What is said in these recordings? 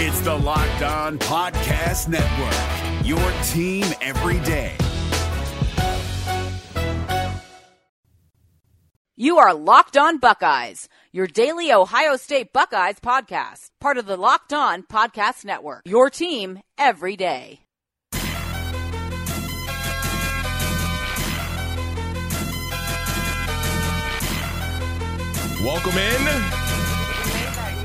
It's the Locked On Podcast Network, your team every day. You are Locked On Buckeyes, your daily Ohio State Buckeyes podcast, part of the Locked On Podcast Network, your team every day. Welcome in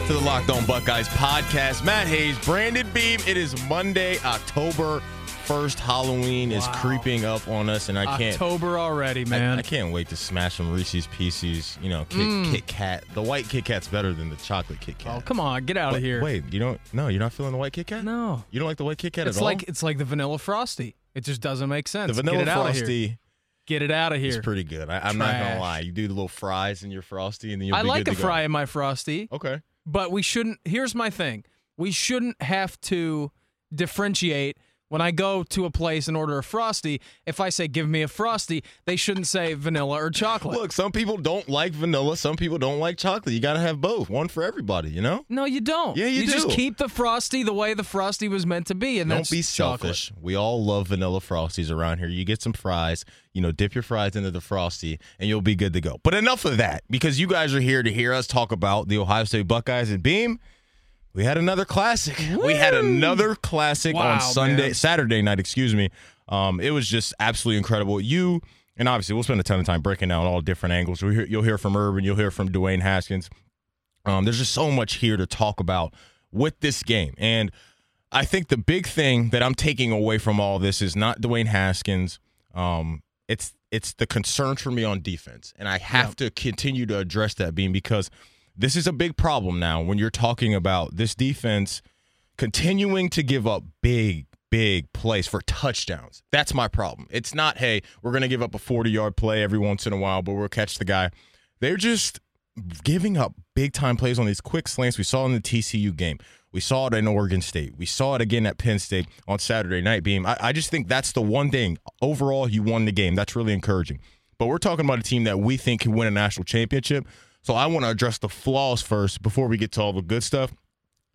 to the Locked On Buckeyes podcast. Matt Hayes, Brandon Beam. It is Monday, October 1st. Halloween is creeping up on us, and I can't. October already, man. I, I can't wait to smash some Reese's Pieces. You know, Kit, mm. Kit Kat. The white Kit Kat's better than the chocolate Kit Kat. oh, come on, get out of here. Wait, you don't? No, you're not feeling the white Kit Kat? No. You don't like the white Kit Kat It's at like all? it's like the vanilla frosty. It just doesn't make sense. the vanilla get it out of here. frosty Get it out of here. pretty good. I, I'm not gonna lie. You do the little fries in your frosty, and then you'll I be like a to go. fry in my frosty, Okay. But we shouldn't. Here's my thing: we shouldn't have to differentiate. When I go to a place and order a frosty, if I say give me a frosty, they shouldn't say vanilla or chocolate. Look, some people don't like vanilla. Some people don't like chocolate. You got to have both. One for everybody, you know? no, you don't. Yeah, you just do. keep the frosty the way the frosty was meant to be, and that's Don't be chocolate. selfish. We all love vanilla frosties around here. You get some fries, you know, dip your fries into the frosty, and you'll be good to go. But enough of that, because you guys are here to hear us talk about the Ohio State Buckeyes and Beam. We had another classic. We had another classic Wow, on Sunday, man. Saturday night, excuse me. Um, it was just absolutely incredible. You and obviously we'll spend a ton of time breaking down all different angles. Hear, you'll hear from Urban, you'll hear from Dwayne Haskins. Um, there's just so much here to talk about with this game. And I think the big thing that I'm taking away from all this is not Dwayne Haskins. Um, it's it's the concerns for me on defense, and I have to continue to address that being because this is a big problem now when you're talking about this defense continuing to give up big big plays for touchdowns. That's my problem. It's not hey, we're going to give up a 40-yard play every once in a while, but we'll catch the guy. They're just giving up big time plays on these quick slants. We saw in the TCU game. We saw it in Oregon State. We saw it again at Penn State on Saturday night. Beam. I, I just think that's the one thing. Overall, you won the game. That's really encouraging. But we're talking about a team that we think can win a national championship. So I want to address the flaws first before we get to all the good stuff.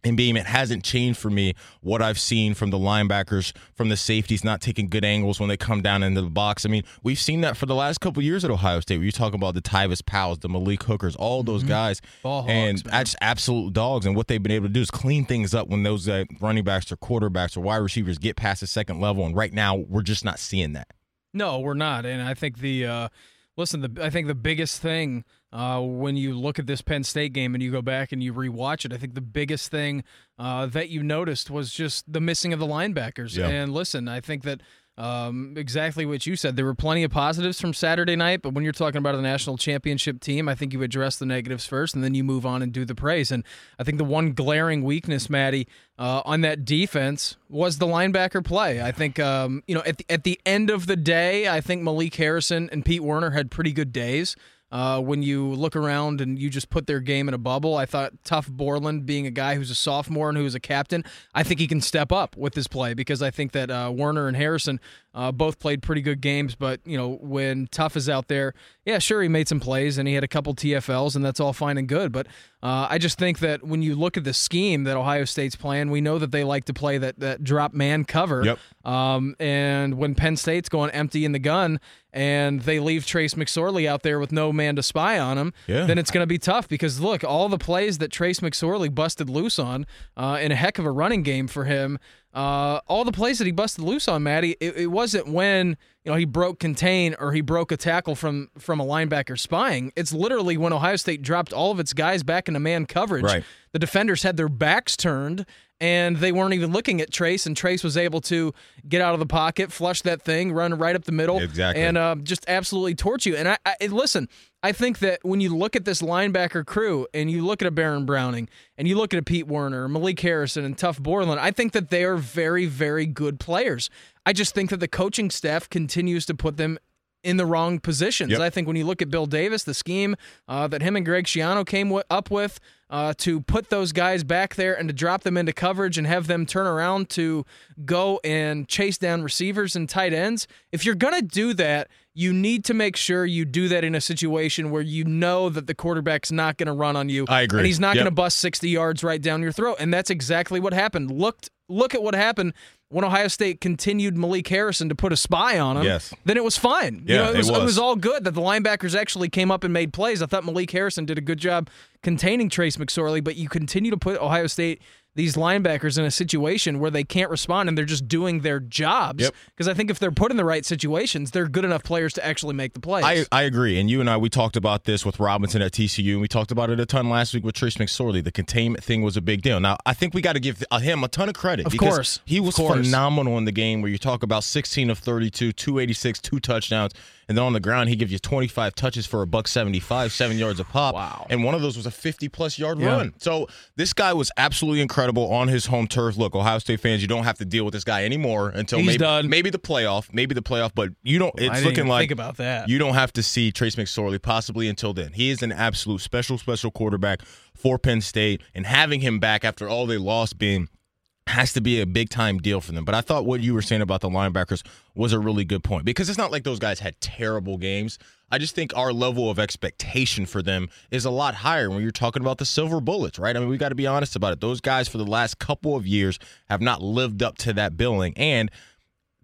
And Beam, it hasn't changed for me what I've seen from the linebackers, from the safeties not taking good angles when they come down into the box. I mean, we've seen that for the last couple of years at Ohio State. Where you talk about the Tyvis Powells, the Malik Hookers, all those guys, Ball and man. that's absolute dogs. And what they've been able to do is clean things up when those uh, running backs or quarterbacks or wide receivers get past the second level. And right now, we're just not seeing that. No, we're not. And I think the uh, listen, the I think the biggest thing uh, when you look at this Penn State game and you go back and you rewatch it, I think the biggest thing uh, that you noticed was just the missing of the linebackers. Yeah. And listen, I think that. Um, exactly what you said. There were plenty of positives from Saturday night, but when you're talking about a national championship team, I think you address the negatives first, and then you move on and do the praise. And I think the one glaring weakness, Maddie, uh, on that defense was the linebacker play. I think um, you know at the, at the end of the day, I think Malik Harrison and Pete Werner had pretty good days. Uh, when you look around and you just put their game in a bubble, I thought Tuf Borland, being a guy who's a sophomore and who's a captain, I think he can step up with his play because I think that uh, Werner and Harrison uh, both played pretty good games. But you know, when Tuf is out there, yeah, sure, he made some plays and he had a couple TFLs, and that's all fine and good. But uh, I just think that when you look at the scheme that Ohio State's playing, we know that they like to play that that drop man cover. Yep. Um, and when Penn State's going empty in the gun and they leave Trace McSorley out there with no man to spy on him, Yeah. then it's going to be tough because look, all the plays that Trace McSorley busted loose on uh, in a heck of a running game for him. Uh, all the plays that he busted loose on, Maddie, it, it wasn't when you know he broke contain or he broke a tackle from from a linebacker spying. It's literally when Ohio State dropped all of its guys back into man coverage. Right. The defenders had their backs turned and they weren't even looking at Trace, and Trace was able to get out of the pocket, flush that thing, run right up the middle, Exactly. and uh, just absolutely torch you. And I, I listen, I think that when you look at this linebacker crew and you look at a Baron Browning and you look at a Pete Werner, Malik Harrison, and Tuf Borland, I think that they are very, very good players. I just think that the coaching staff continues to put them in the wrong positions. Yep. I think when you look at Bill Davis, the scheme uh, that him and Greg Schiano came w- up with uh, to put those guys back there and to drop them into coverage and have them turn around to go and chase down receivers and tight ends. If you're going to do that, you need to make sure you do that in a situation where you know that the quarterback's not going to run on you. I agree. And he's not Yep. going to bust 60 yards right down your throat. And that's exactly what happened. Looked look at what happened when Ohio State continued Malik Harrison to put a spy on him. Yes. Then it was fine. you Yeah, know, it it was, it was. was all good that the linebackers actually came up and made plays. I thought Malik Harrison did a good job containing Trace McSorley, but you continue to put Ohio State these linebackers in a situation where they can't respond and they're just doing their jobs. Yep. Because I think if they're put in the right situations, they're good enough players to actually make the plays. I, I agree. And you and I, we talked about this with Robinson at TCU, and we talked about it a ton last week with Trace McSorley. The containment thing was a big deal. Now, I think we got to give uh, him a ton of credit. Of because course. He was course. phenomenal in the game where you talk about 16 of 32, 286, two touchdowns. And then on the ground, he gives you 25 touches for a buck 75, seven yards a pop. Wow. And one of those was a 50 plus yard Yeah. run. So this guy was absolutely incredible on his home turf. Look, Ohio State fans, you don't have to deal with this guy anymore until He's maybe, done. maybe the playoff, maybe the playoff, but you don't, I it's didn't looking even like think about that. you don't have to see Trace McSorley possibly until then. He is an absolute special, special quarterback for Penn State, and having him back after all they lost being has to be a big time deal for them. But I thought what you were saying about the linebackers was a really good point because it's not like those guys had terrible games. I just think our level of expectation for them is a lot higher when you're talking about the silver bullets, right? I mean, we got to be honest about it. Those guys for the last couple of years have not lived up to that billing. And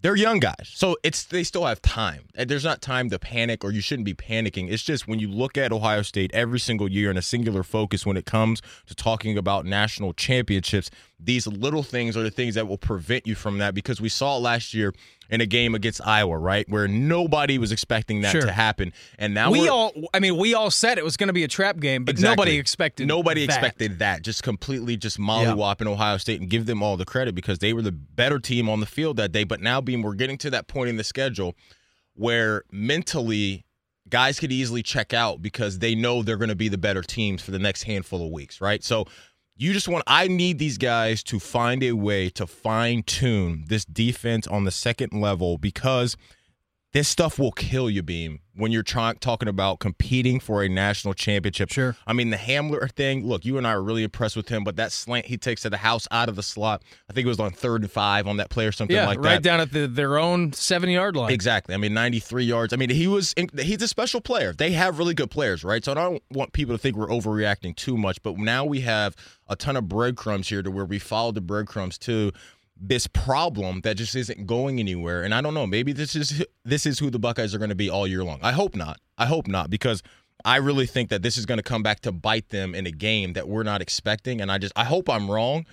they're young guys, so it's they still have time. There's not time to panic, or you shouldn't be panicking. It's just when you look at Ohio State every single year in a singular focus when it comes to talking about national championships, these little things are the things that will prevent you from that. Because we saw last year in a game against Iowa, right, where nobody was expecting that Sure. to happen, and now we all, I mean, we all said it was going to be a trap game, but Exactly. nobody expected. Nobody that. expected that. Just completely just mollywop mollywhopping Ohio State and give them all the credit because they were the better team on the field that day. But now being we're getting to that point in the schedule where mentally guys could easily check out because they know they're going to be the better teams for the next handful of weeks, right? So you just want I need these guys to find a way to fine tune this defense on the second level because this stuff will kill you, Beam, when you're trying talking about competing for a national championship. Sure. I mean, the Hamler thing, look, you and I are really impressed with him, but that slant he takes to the house out of the slot, I think it was on third and five on that play or something Yeah, like right that. Right down at the, their own seven yard line. Exactly. I mean, 93 yards. I mean, he was he's a special player. They have really good players, right? So I don't want people to think we're overreacting too much, but now we have a ton of breadcrumbs here to where we follow the breadcrumbs to this problem that just isn't going anywhere. And I don't know, maybe this is this is who the Buckeyes are going to be all year long. I hope not. I hope not because I really think that this is going to come back to bite them in a game that we're not expecting and I just I hope I'm wrong.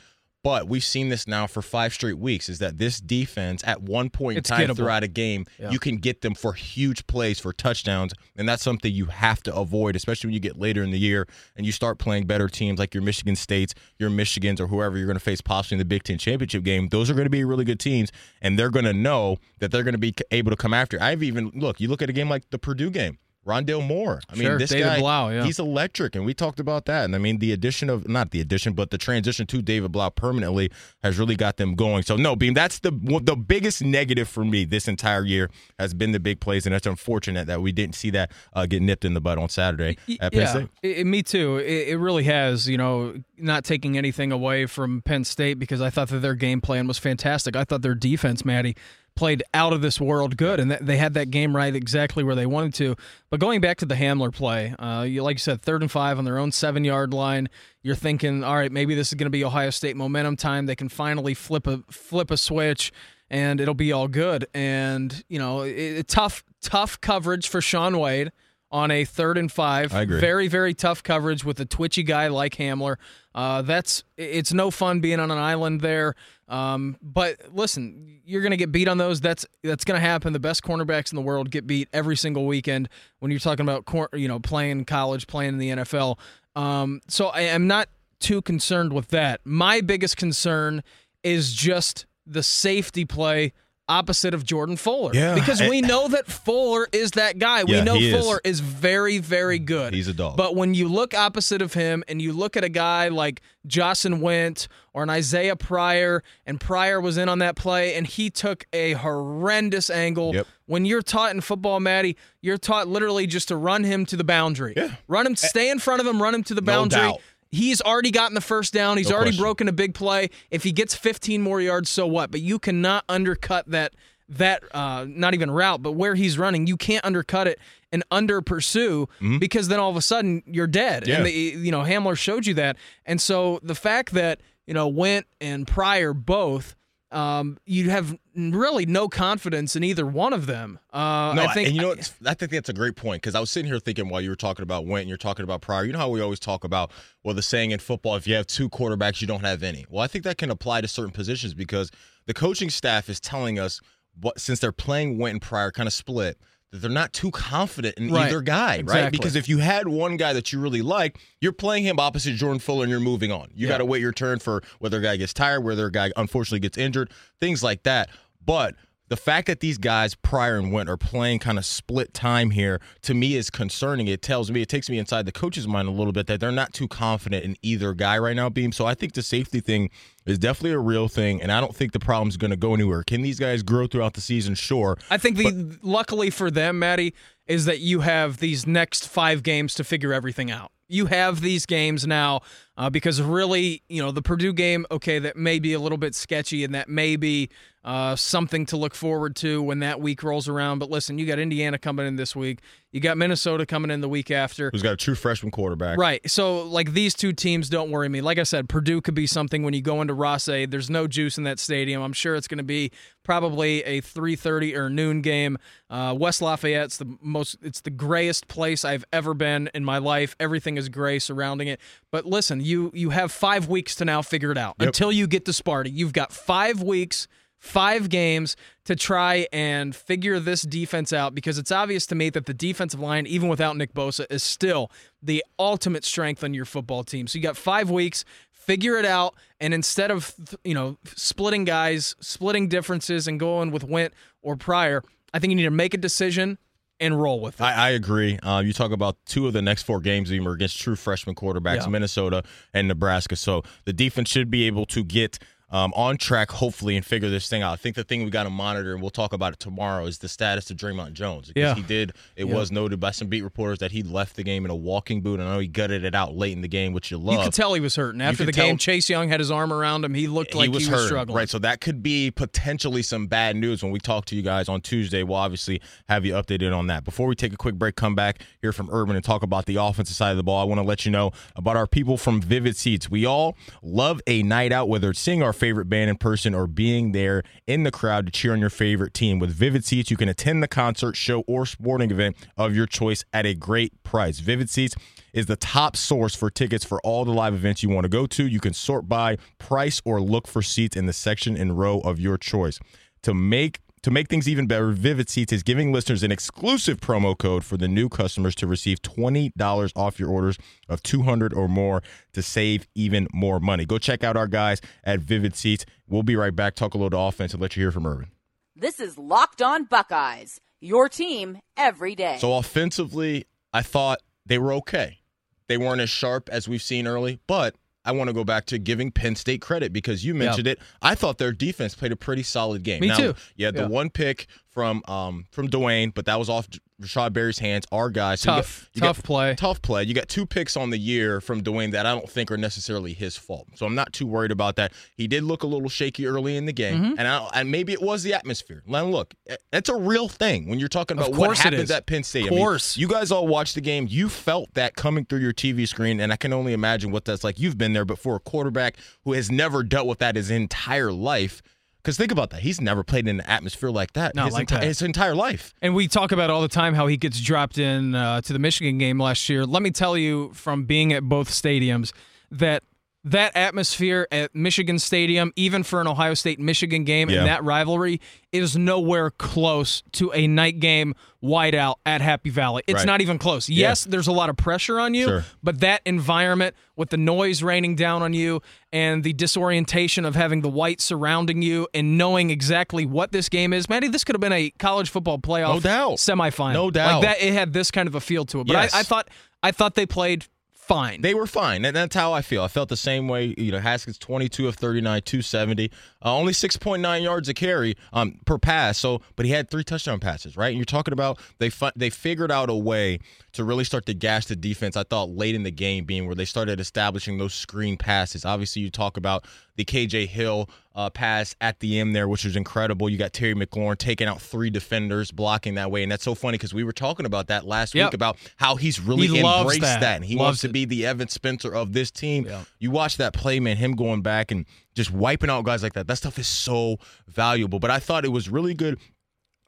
But we've seen this now for five straight weeks is that this defense at one point in time gettable. throughout a game, you can get them for huge plays for touchdowns. And that's something you have to avoid, especially when you get later in the year and you start playing better teams like your Michigan States, your Michigans, or whoever you're going to face possibly in the Big Ten championship game. Those are going to be really good teams, and they're going to know that they're going to be able to come after. I've even, look, you look at a game like the Purdue game. Rondale Moore. I mean, Sure, this David guy, Blough, yeah. he's electric, and we talked about that. And I mean, the addition of not the addition, but the transition to David Blough permanently has really got them going. So no, Beam, that's the the biggest negative for me this entire year has been the big plays, and it's unfortunate that we didn't see that uh, get nipped in the butt on Saturday at Penn yeah, State. i- i- me too. It, it really has. You know, not taking anything away from Penn State because I thought that their game plan was fantastic. I thought their defense, Maddie, played out of this world good, and that they had that game right exactly where they wanted to. But going back to the Hamler play, uh, you like you said, third and five on their own seven yard line. You're thinking, all right, maybe this is going to be Ohio State momentum time. They can finally flip a flip a switch. And it'll be all good. And you know, it, tough, tough coverage for Shaun Wade on a third and five. I agree. Very, very tough coverage with a twitchy guy like Hamler. Uh, that's it's no fun being on an island there. Um, but listen, you're going to get beat on those. That's that's going to happen. The best cornerbacks in the world get beat every single weekend when you're talking about cor- you know playing college, playing in the NFL. Um, so I am not too concerned with that. My biggest concern is just the safety play opposite of Jordan Fuller. Yeah. Because we know that Fuller is that guy. we know he is. Fuller is very, very mm-hmm. good. He's a dog. But when you look opposite of him and you look at a guy like Jahsen Wint or an Isaiah Pryor, and Pryor was in on that play and he took a horrendous angle. Yep. When you're taught in football, Maddie, you're taught literally just to run him to the boundary. Yeah. Run him, stay in front of him, run him to the No boundary. doubt. He's already gotten the first down. He's No already question. broken a big play. If he gets 15 more yards, so what? But you cannot undercut that that uh, not even route, but where he's running, you can't undercut it and under pursue because then all of a sudden you're dead. Mm-hmm. Yeah. And the, you know Hamler showed you that, and so the fact that you know Wint and Pryor both. Um, you have really no confidence in either one of them. Uh, No, I think and you know, what? I think that's a great point because I was sitting here thinking while you were talking about Wint and you're talking about Pryor. You know how we always talk about well, the saying in football, if you have two quarterbacks, you don't have any. Well, I think that can apply to certain positions because the coaching staff is telling us what since they're playing Wint and Pryor kind of split that they're not too confident in Right. either guy, right? Because if you had one guy that you really like, you're playing him opposite Jordan Fuller and you're moving on. You Yeah. got to wait your turn for whether a guy gets tired, whether a guy unfortunately gets injured, things like that. But the fact that these guys, Pryor and Wint, are playing kind of split time here, to me is concerning. It tells me, it takes me inside the coach's mind a little bit that they're not too confident in either guy right now, Beam. So I think the safety thing is definitely a real thing, and I don't think the problem's going to go anywhere. Can these guys grow throughout the season? Sure. I think the luckily for them, Maddie, is that you have these next five games to figure everything out. You have these games now uh, because really, you know, the Purdue game, okay, that may be a little bit sketchy and that may be uh, something to look forward to when that week rolls around. But listen, you got Indiana coming in this week. You got Minnesota coming in the week after. Who's got a true freshman quarterback? Right. So, like, these two teams don't worry me. Like I said, Purdue could be something when you go into Rosse. There's no juice in that stadium. I'm sure it's going to be probably a 3:30 or noon game. Uh, West Lafayette's the most. It's the grayest place I've ever been in my life. Everything is gray surrounding it. But listen, you you have five weeks to now figure it out Yep. until you get to Sparta. You've got five weeks. Five games to try and figure this defense out because it's obvious to me that the defensive line, even without Nick Bosa, is still the ultimate strength on your football team. So you got five weeks, figure it out, and instead of you know splitting guys, splitting differences, and going with Wint or Pryor, I think you need to make a decision and roll with it. I, I agree. Uh, you talk about two of the next four games even are against true freshman quarterbacks, Yeah. Minnesota and Nebraska. So the defense should be able to get um, on track, hopefully, and figure this thing out. I think the thing we got to monitor, and we'll talk about it tomorrow, is the status of Dre'Mont Jones. Because Yeah. he did, it Yeah. was noted by some beat reporters that he left the game in a walking boot. And I know he gutted it out late in the game, which you love. you could tell he was hurting after the game. Chase Young had his arm around him. He looked like he was, hurt, struggling. Right, so that could be potentially some bad news when we talk to you guys on Tuesday. We'll obviously have you updated on that. Before we take a quick break, come back hear from Urban and talk about the offensive side of the ball. I want to let you know about our people from Vivid Seats. We all love a night out, whether it's seeing our favorite band in person or being there in the crowd to cheer on your favorite team. With Vivid Seats, you can attend the concert, show, or sporting event of your choice at a great price. Vivid Seats is the top source for tickets for all the live events you want to go to. You can sort by price or look for seats in the section and row of your choice. To make to make things even better, Vivid Seats is giving listeners an exclusive promo code for the new customers to receive $20 off your orders of 200 or more to save even more money. Go check out our guys at Vivid Seats. We'll be right back, talk a little offense, and let you hear from Urban. This is Locked On Buckeyes, your team every day. So offensively, I thought they were okay. They weren't as sharp as we've seen early, but I want to go back to giving Penn State credit because you mentioned it. I thought their defense played a pretty solid game. Me now, too. You had the Yeah. one pick from um from Dwayne, but that was off Rashod Berry's hands. Our guys, So you Tough, got- you tough got- play. tough play. You got two picks on the year from Dwayne that I don't think are necessarily his fault. So I'm not too worried about that. He did look a little shaky early in the game, Mm-hmm. and I, and maybe it was the atmosphere. Now look, that's a real thing when you're talking about what course happens at Penn State. Of I mean, course. you guys all watched the game. You felt that coming through your TV screen, and I can only imagine what that's like. You've been there, but for a quarterback who has never dealt with that his entire life. Because think about that. He's never played in an atmosphere like that, Not his, like enti- that. his entire life. And we talk about all the time how he gets dropped in uh, to the Michigan game last year. Let me tell you from being at both stadiums that that atmosphere at Michigan Stadium, even for an Ohio State Michigan game Yeah. and that rivalry, is nowhere close to a night game whiteout at Happy Valley. It's Right. not even close. Yes, there's a lot of pressure on you, Sure. but that environment with the noise raining down on you and the disorientation of having the white surrounding you and knowing exactly what this game is, Maddie, this could have been a college football playoff No doubt. semifinal. No doubt. Like that, it had this kind of a feel to it. But Yes. I, I thought, I thought they played fine. They were fine. And that's how I feel. I felt the same way. You know, Haskins 22 of 39, 270, uh, only 6.9 yards a carry um, per pass. So, but he had three touchdown passes, right? And you're talking about they fi- they figured out a way to really start to gash the defense. I thought late in the game being where they started establishing those screen passes. Obviously, you talk about the KJ Hill uh, pass at the end there, which was incredible. You got Terry McLaurin taking out three defenders, blocking that way, and that's so funny because we were talking about that last Yep. week about how he's really He loves embraced that. that. and he Loves wants to it. be the Evan Spencer of this team. Yeah. You watch that play, man, him going back and just wiping out guys like that. That stuff is so valuable. But I thought it was really good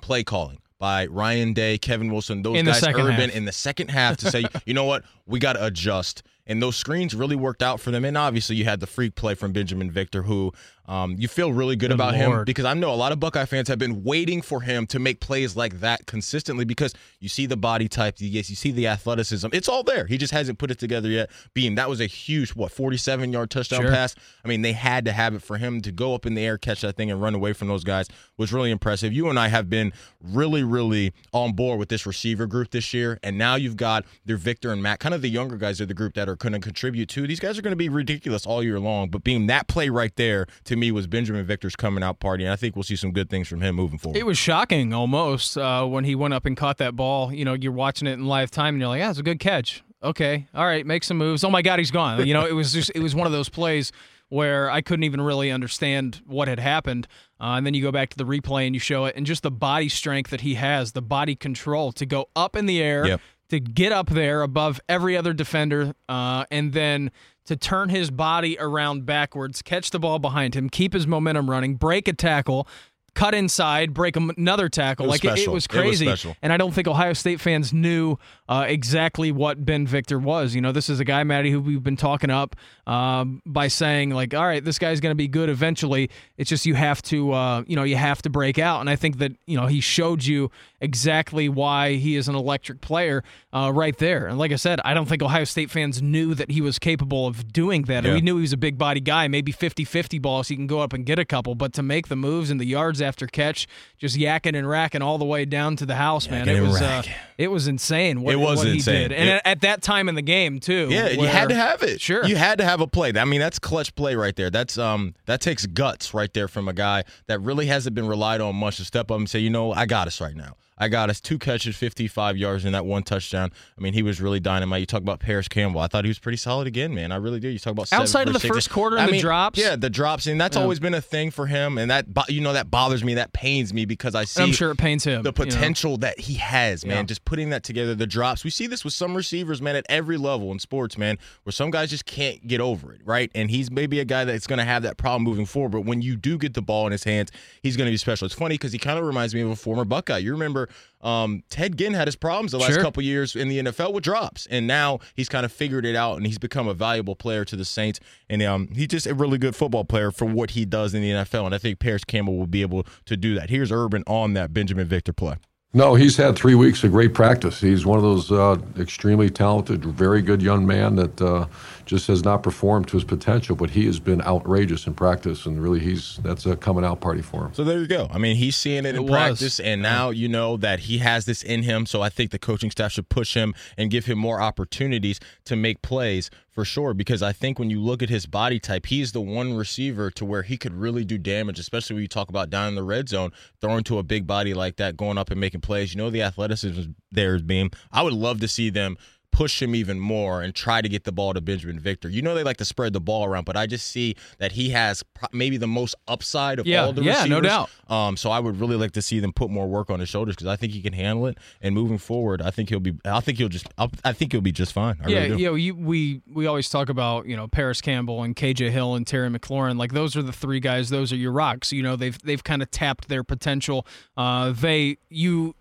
play calling by Ryan Day, Kevin Wilson, those In guys urban half. in the second half to say, you know what, we got to adjust. And those screens really worked out for them. And obviously, you had the freak play from Binjimen Victor, who um, you feel really good, Good about him because I know a lot of Buckeye fans have been waiting for him to make plays like that consistently because you see the body type, you, you see the athleticism. It's all there. He just hasn't put it together yet. Beam, that was a huge, what, 47 yard touchdown Sure. pass? I mean, they had to have it for him to go up in the air, catch that thing, and run away from those guys was really impressive. You and I have been really, really on board with this receiver group this year, and now you've got their Victor and Mack, kind of the younger guys of the group that are going to contribute to. These guys are going to be ridiculous all year long, but being that play right there to me was Binjimen Victor's coming out party, and I think we'll see some good things from him moving forward. It was shocking almost uh, when he went up and caught that ball. You know, you're watching it in live time and you're like, yeah, it's a good catch. Okay, all right, make some moves. Oh my God, he's gone. You know, it was just it was one of those plays where I couldn't even really understand what had happened. Uh, and then you go back to the replay and you show it, and just the body strength that he has, the body control to go up in the air, Yep. To get up there above every other defender, uh, and then to turn his body around backwards, catch the ball behind him, keep his momentum running, break a tackle, cut inside, break another tackle. It was like it, it was It was crazy. And I don't think Ohio State fans knew uh, exactly what Ben Victor was. You know, this is a guy, Maddie, who we've been talking up um, by saying like, all right, this guy's going to be good eventually. It's just you have to, uh, you know, you have to break out. And I think that you know he showed you exactly why he is an electric player uh, right there. And like I said, I don't think Ohio State fans knew that he was capable of doing that. Yeah. We knew he was a big body guy, maybe 50-50 balls, he can go up and get a couple. But to make the moves and the yards after catch, just yakking and racking all the way down to the house, man, it was uh, it was insane. What, It was what he insane. did, and It- at, at that time in the game too. Yeah, you had to have it. Sure. you had to have a play. I mean, that's clutch play right there. That's um, that takes guts right there from a guy that really hasn't been relied on much to step up and say, you know, I got us right now. I got us two catches, 55 yards, and that one touchdown. I mean, he was really dynamite. You talk about Parris Campbell. I thought he was pretty solid again, man. I really do. You talk about Outside of the first quarter and I the mean, drops? Yeah, the drops, and that's always been a thing for him. And that, you know, that bothers me. That pains me because I see. I'm sure it pains him. the you know. potential that he has, man. Yeah. Just putting that together, the drops. We see this with some receivers, man, at every level in sports, man, where some guys just can't get over it, right? And he's maybe a guy that's going to have that problem moving forward. But when you do get the ball in his hands, he's going to be special. It's funny because he kind of reminds me of a former Buckeye. You remember um, Ted Ginn had his problems the last Sure. couple years in the NFL with drops, and now he's kind of figured it out, and he's become a valuable player to the Saints. And um, he's just a really good football player for what he does in the NFL. And I think Parris Campbell will be able to do that. Here's Urban on that Binjimen Victor play. No, he's had three weeks of great practice. He's one of those uh, extremely talented, very good young man that uh, just has not performed to his potential. But he has been outrageous in practice, and really, he's that's a coming out party for him. So there you go. I mean, he's seeing it, in was. practice, and now you know that he has this in him. So I think the coaching staff should push him and give him more opportunities to make plays for sure. Because I think when you look at his body type, he's the one receiver to where he could really do damage, especially when you talk about down in the red zone, throwing to a big body like that, going up and making plays. You know, the athleticism there is being. I would love to see them push him even more and try to get the ball to Binjimen Victor. You know they like to spread the ball around, but I just see that he has maybe the most upside of Yeah, all the yeah, receivers. Yeah, no doubt. Um, so I would really like to see them put more work on his shoulders because I think he can handle it. And moving forward, I think he'll be. I think he'll just. I'll, I think he'll be just fine. I yeah, really know, you, we we always talk about you know Parris Campbell and KJ Hill and Terry McLaurin. Like those are the three guys. Those are your rocks. You know they've they've kind of tapped their potential. Uh, they you.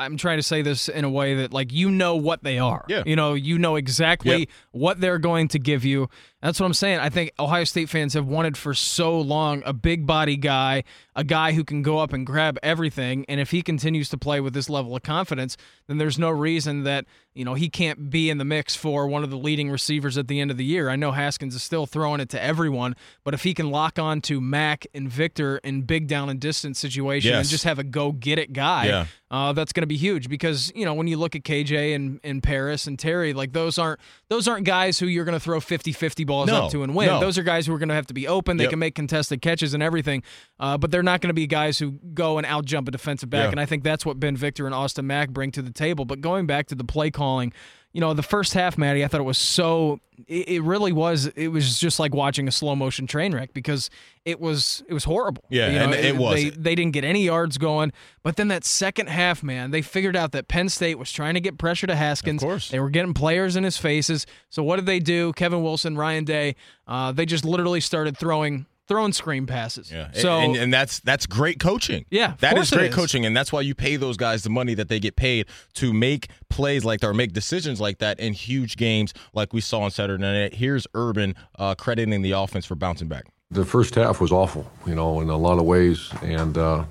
I'm trying to say this in a way that like you know what they are. Yeah. You know you know exactly Yep. what they're going to give you. That's what I'm saying. I think Ohio State fans have wanted for so long a big body guy, a guy who can go up and grab everything. And if he continues to play with this level of confidence, then there's no reason that, you know, he can't be in the mix for one of the leading receivers at the end of the year. I know Haskins is still throwing it to everyone, but if he can lock on to Mack and Victor in big down and distance situation and just have a go get it guy, Yeah. uh, that's going to be huge because you know when you look at KJ and, and Parris and Terry, like those aren't those aren't guys who you're going to throw 50-50 balls No, up to and win. no. Those are guys who are going to have to be open. They Yep. can make contested catches and everything, uh, but they're not going to be guys who go and out jump a defensive back. Yeah. And I think that's what Ben Victor and Austin Mack bring to the table. But going back to the play calling, you know, the first half, Maddie, I thought it was so. It, it really was. It was just like watching a slow motion train wreck because it was it was horrible. Yeah, You know, and it was. They, they didn't get any yards going. But then that second half, man, they figured out that Penn State was trying to get pressure to Haskins. Of course. They were getting players in his faces. So what did they do? Kevin Wilson, Ryan Day, uh, they just literally started throwing throwing screen passes. Yeah. So and, and that's that's great coaching. Yeah, of that course is it great is. coaching, and that's why you pay those guys the money that they get paid to make plays like that or make decisions like that in huge games, like we saw on Saturday night. Here's Urban uh, crediting the offense for bouncing back. The first half was awful, you know, in a lot of ways, and uh,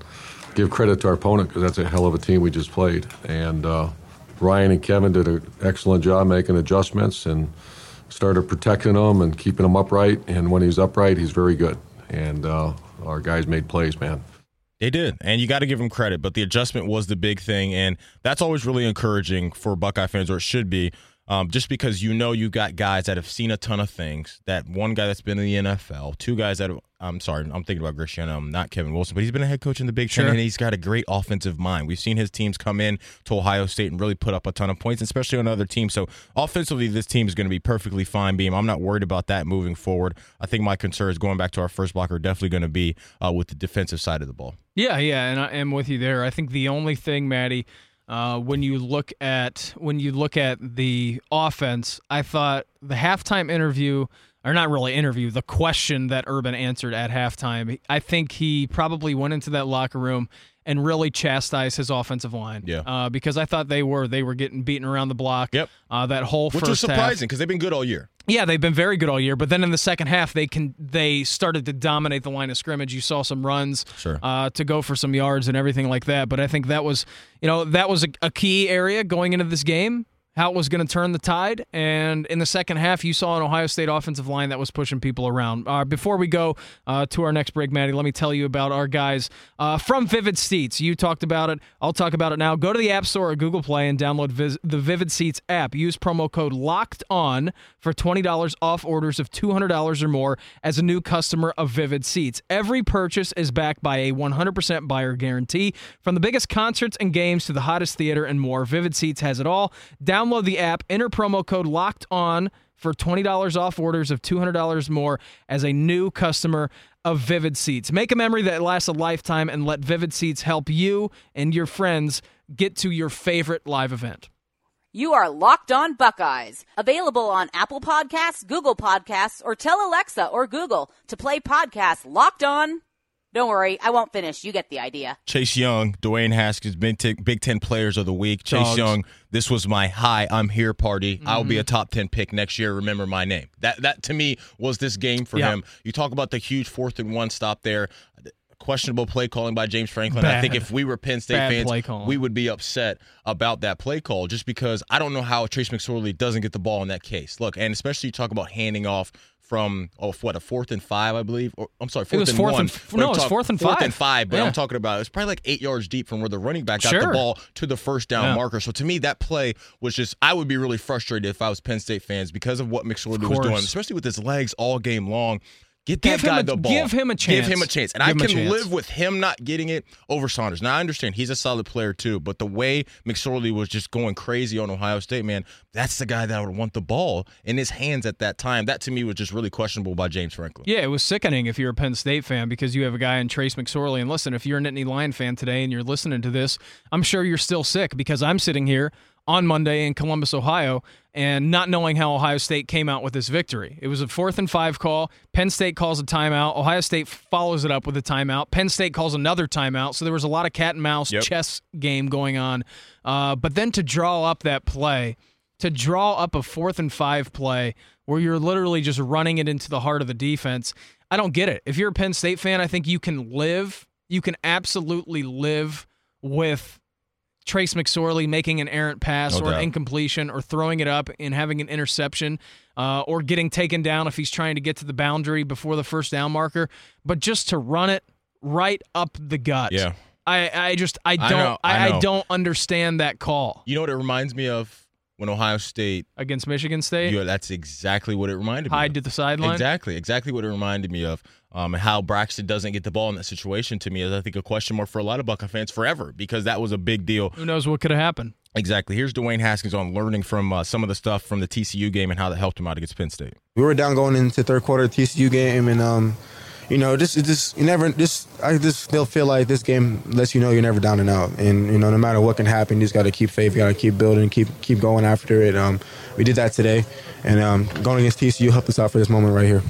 give credit to our opponent because that's a hell of a team we just played. And uh, Ryan and Kevin did an excellent job making adjustments and started protecting him and keeping him upright. And when he's upright, he's very good. And uh, our guys made plays, man. They did, and you got to give them credit. But the adjustment was the big thing, and that's always really encouraging for Buckeye fans, or it should be, um, just because you know you got guys that have seen a ton of things. That one guy that's been in the NFL, two guys that have, I'm sorry, I'm thinking about um, not Kevin Wilson, but he's been a head coach in the Big Ten, Sure. and he's got a great offensive mind. We've seen his teams come in to Ohio State and really put up a ton of points, especially on other teams. So offensively, this team is going to be perfectly fine. Beam, I'm not worried about that moving forward. I think my concern is going back to our first block are definitely going to be uh, with the defensive side of the ball. Yeah, yeah, and I am with you there. I think the only thing, Maddie, uh, when you look at when you look at the offense, I thought the halftime interview, or not really interview, the question that Urban answered at halftime, I think he probably went into that locker room and really chastised his offensive line. Yeah. uh, because I thought they were they were getting beaten around the block. Yep. Uh, that whole Which first was surprising because they've been good all year. Yeah, they've been very good all year, but then in the second half, they can they started to dominate the line of scrimmage. You saw some runs Sure. uh, to go for some yards and everything like that. But I think that was you know that was a, a key area going into this game. How it was going to turn the tide, and in the second half, you saw an Ohio State offensive line that was pushing people around. Uh, before we go uh, to our next break, Maddie, let me tell you about our guys uh, from Vivid Seats. You talked about it. I'll talk about it now. Go to the App Store or Google Play and download the Vivid Seats app. Use promo code Locked On for twenty dollars off orders of two hundred dollars or more as a new customer of Vivid Seats. Every purchase is backed by a one hundred percent buyer guarantee. From the biggest concerts and games to the hottest theater and more, Vivid Seats has it all. Download the app. Enter promo code Locked On for $20 off orders of $200 more as a new customer of Vivid Seats. Make a memory that lasts a lifetime and let Vivid Seats help you and your friends get to your favorite live event. You are Locked On Buckeyes, available on Apple Podcasts, Google Podcasts, or tell Alexa or Google to play podcast Locked On. Don't worry, I won't finish. You get the idea. Chase Young, Dwayne Haskins, Big Ten, Big Ten Players of the Week. Chase Dogs. Young, this was my hi, I'm here party. I'll be mm-hmm. a top ten pick next year. Remember my name. That that to me was this game for Yeah. him. You talk about the huge fourth and one stop there. Questionable play calling by James Franklin. I think if we were Penn State Bad fans, we would be upset about that play call just because I don't know how Trace McSorley doesn't get the ball in that case. Look, and especially you talk about handing off from oh what a fourth and five I believe or I'm sorry fourth was and fourth one and- But no, I'm it was talk- fourth and fourth five. and five but Yeah. I'm talking about it's probably like eight yards deep from where the running back got Sure. the ball to the first down Yeah. marker so to me that play was just I would be really frustrated if I was Penn State fans because of what McSorley was doing especially with his legs all game long Get that Give him guy a- the ball. give him a chance. Give him a chance. chance. And Give I can live with him not getting it over Sanders. Now I understand he's a solid player too, but the way McSorley was just going crazy on Ohio State, man, that's the guy that would want the ball in his hands at that time. That to me was just really questionable by James Franklin. Yeah, it was sickening if you're a Penn State fan because you have a guy in Trace McSorley. And listen, if you're a Nittany Lion fan today and you're listening to this, I'm sure you're still sick because I'm sitting here on Monday in Columbus, Ohio, and not knowing how Ohio State came out with this victory. It was a fourth and five call. Penn State calls a timeout. Ohio State follows it up with a timeout. Penn State calls another timeout. So there was a lot of cat and mouse Yep. chess game going on. Uh, but then to draw up that play, to draw up a fourth and five play where you're literally just running it into the heart of the defense. I don't get it. If you're a Penn State fan, I think you can live, you can absolutely live with Trace McSorley making an errant pass No or doubt. an incompletion or throwing it up and having an interception uh, or getting taken down if he's trying to get to the boundary before the first down marker. But just to run it right up the gut. Yeah. I, I just I don't know, I I, I don't understand that call You know what it reminds me of when Ohio State against Michigan State. Yeah, that's exactly what it reminded me. Hide of. to the sideline. Exactly, exactly what it reminded me of. Um, how Braxton doesn't get the ball in that situation to me is, I think, a question mark for a lot of Buckeye fans forever because that was a big deal. Who knows what could have happened? Exactly. Here's Dwayne Haskins on learning from uh, some of the stuff from the TCU game and how that helped him out against Penn State. We were down going into third quarter TCU game, and um, you know, just it just you never just I just still feel like this game lets you know you're never down and out, and you know, no matter what can happen, you just got to keep faith, you got to keep building, keep keep going after it. Um, we did that today, and um, going against TCU helped us out for this moment right here.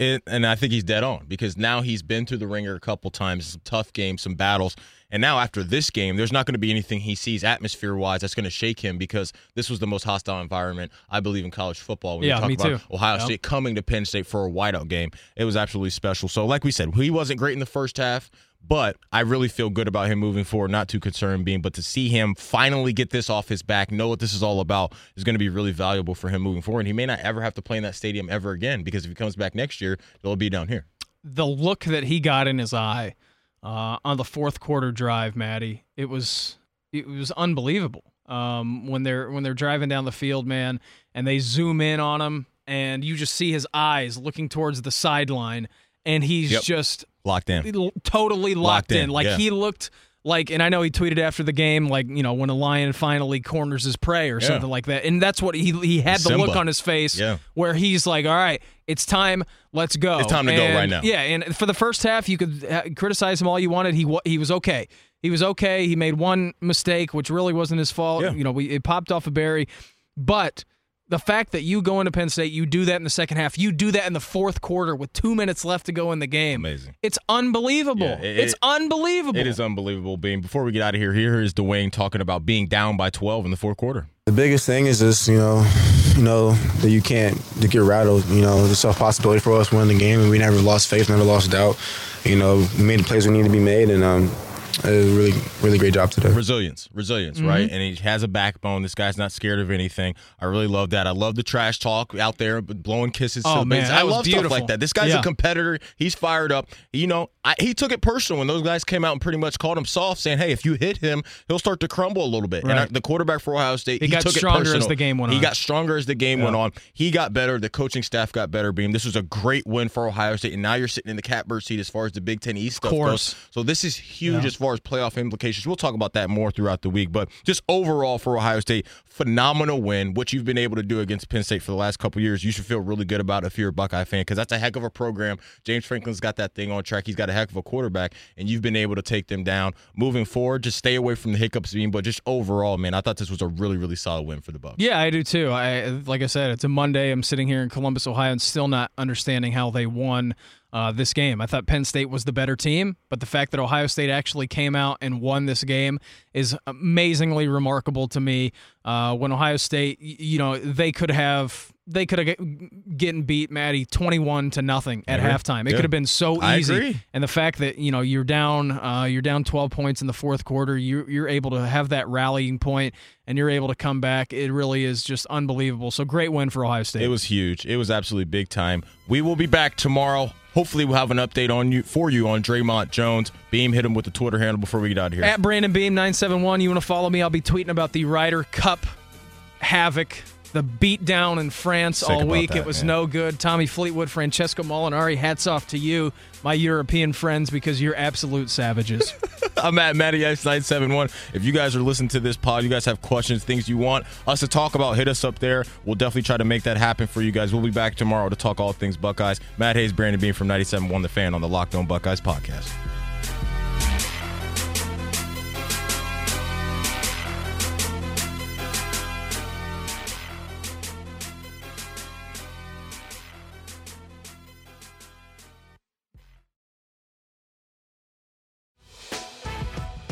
It, and I think he's dead on because now he's been through the ringer a couple times, some tough games, some battles. And now after this game, there's not going to be anything he sees atmosphere wise that's going to shake him because this was the most hostile environment I believe in college football. When Yeah, you talk me about too. Ohio Yep. State coming to Penn State for a whiteout game, it was absolutely special. So like we said, he wasn't great in the first half. But I really feel good about him moving forward. Not too concerned being, but to see him finally get this off his back, know what this is all about, is going to be really valuable for him moving forward. And he may not ever have to play in that stadium ever again because if he comes back next year, it'll be down here. the look that he got in his eye uh, on the fourth quarter drive, Maddie, it was it was unbelievable. Um, when they're when they're driving down the field, man, and they zoom in on him, and you just see his eyes looking towards the sideline, and he's Yep. just Locked in. totally locked, Locked in. in, Like yeah. he looked like, and I know he tweeted after the game, like you know when a lion finally corners his prey or Yeah. something like that, and that's what he he had the look on his face, Yeah. where he's like, all right, it's time, let's go. It's time to go right now. Yeah, and for the first half, you could uh, criticize him all you wanted. He he was okay. He was okay. He made one mistake, which really wasn't his fault. Yeah. You know, we, it popped off a Berry, but. The fact that you go into Penn State, you do that in the second half, you do that in the fourth quarter with two minutes left to go in the game. Amazing. It's unbelievable. Yeah, it- it's it- unbelievable. It is unbelievable, Beam. Before we get out of here, here is Dwayne talking about being down by 12 in the fourth quarter. The biggest thing is just you know, you know that you can't to get rattled. You know, it's a possibility for us winning the game, and we never lost faith, never lost doubt. You know, we made the plays we need to be made, and um, it was a really, really great job today. Resilience, resilience, Mm-hmm. right? And he has a backbone. This guy's not scared of anything. I really love that. I love the trash talk out there, blowing kisses. Oh, to the man, that I was love stuff like that. This guy's Yeah. a competitor. He's fired up. You know, I, he took it personal when those guys came out and pretty much called him soft, saying, "Hey, if you hit him, he'll start to crumble a little bit." And I, the quarterback for Ohio State, He he, got took stronger it as personal. the game went on. He on. got stronger as the game went on. He got better. The coaching staff got better. Beam. This was a great win for Ohio State, and now you're sitting in the catbird seat as far as the Big Ten East stuff course. goes. So this is huge as far as playoff implications. We'll talk about that more throughout the week, but just overall for Ohio State, phenomenal win. What you've been able to do against Penn State for the last couple years, you should feel really good about if you're a Buckeye fan because that's a heck of a program. James Franklin's got that thing on track. He's got a heck of a quarterback, and you've been able to take them down. Moving forward, just stay away from the hiccups, Beam, but just overall, man, I thought this was a really, really solid win for the Bucks. Yeah, I do too. I like I said, it's a Monday. I'm sitting here in Columbus, Ohio, and still not understanding how they won uh, this game. I thought Penn State was the better team, but the fact that Ohio State actually came out and won this game is amazingly remarkable to me. Uh, when Ohio State, you know, they could have they could have get- getting beat, Maddie, twenty-one to nothing at halftime. It Yeah. could have been so I easy. agree. And the fact that you know you're down, uh, you're down 12 points in the fourth quarter. You you're able to have that rallying point, and you're able to come back. It really is just unbelievable. So great win for Ohio State. It was huge. It was absolutely big time. We will be back tomorrow. Hopefully, we'll have an update on you for you on Dre'Mont Jones. Beam hit him with the Twitter handle before we get out of here. at Brandon Beam 971. You want to follow me? I'll be tweeting about the Ryder Cup havoc. The beatdown in France Sick all week. that, it was man. no good. Tommy Fleetwood, Francesco Molinari, hats off to you, my European friends, because you're absolute savages. I'm at Matty X971. If you guys are listening to this pod, you guys have questions, things you want us to talk about, hit us up there. We'll definitely try to make that happen for you guys. We'll be back tomorrow to talk all things Buckeyes. Matt Hayes, Brandon Beam from 97.1 The Fan on the Locked On Buckeyes podcast.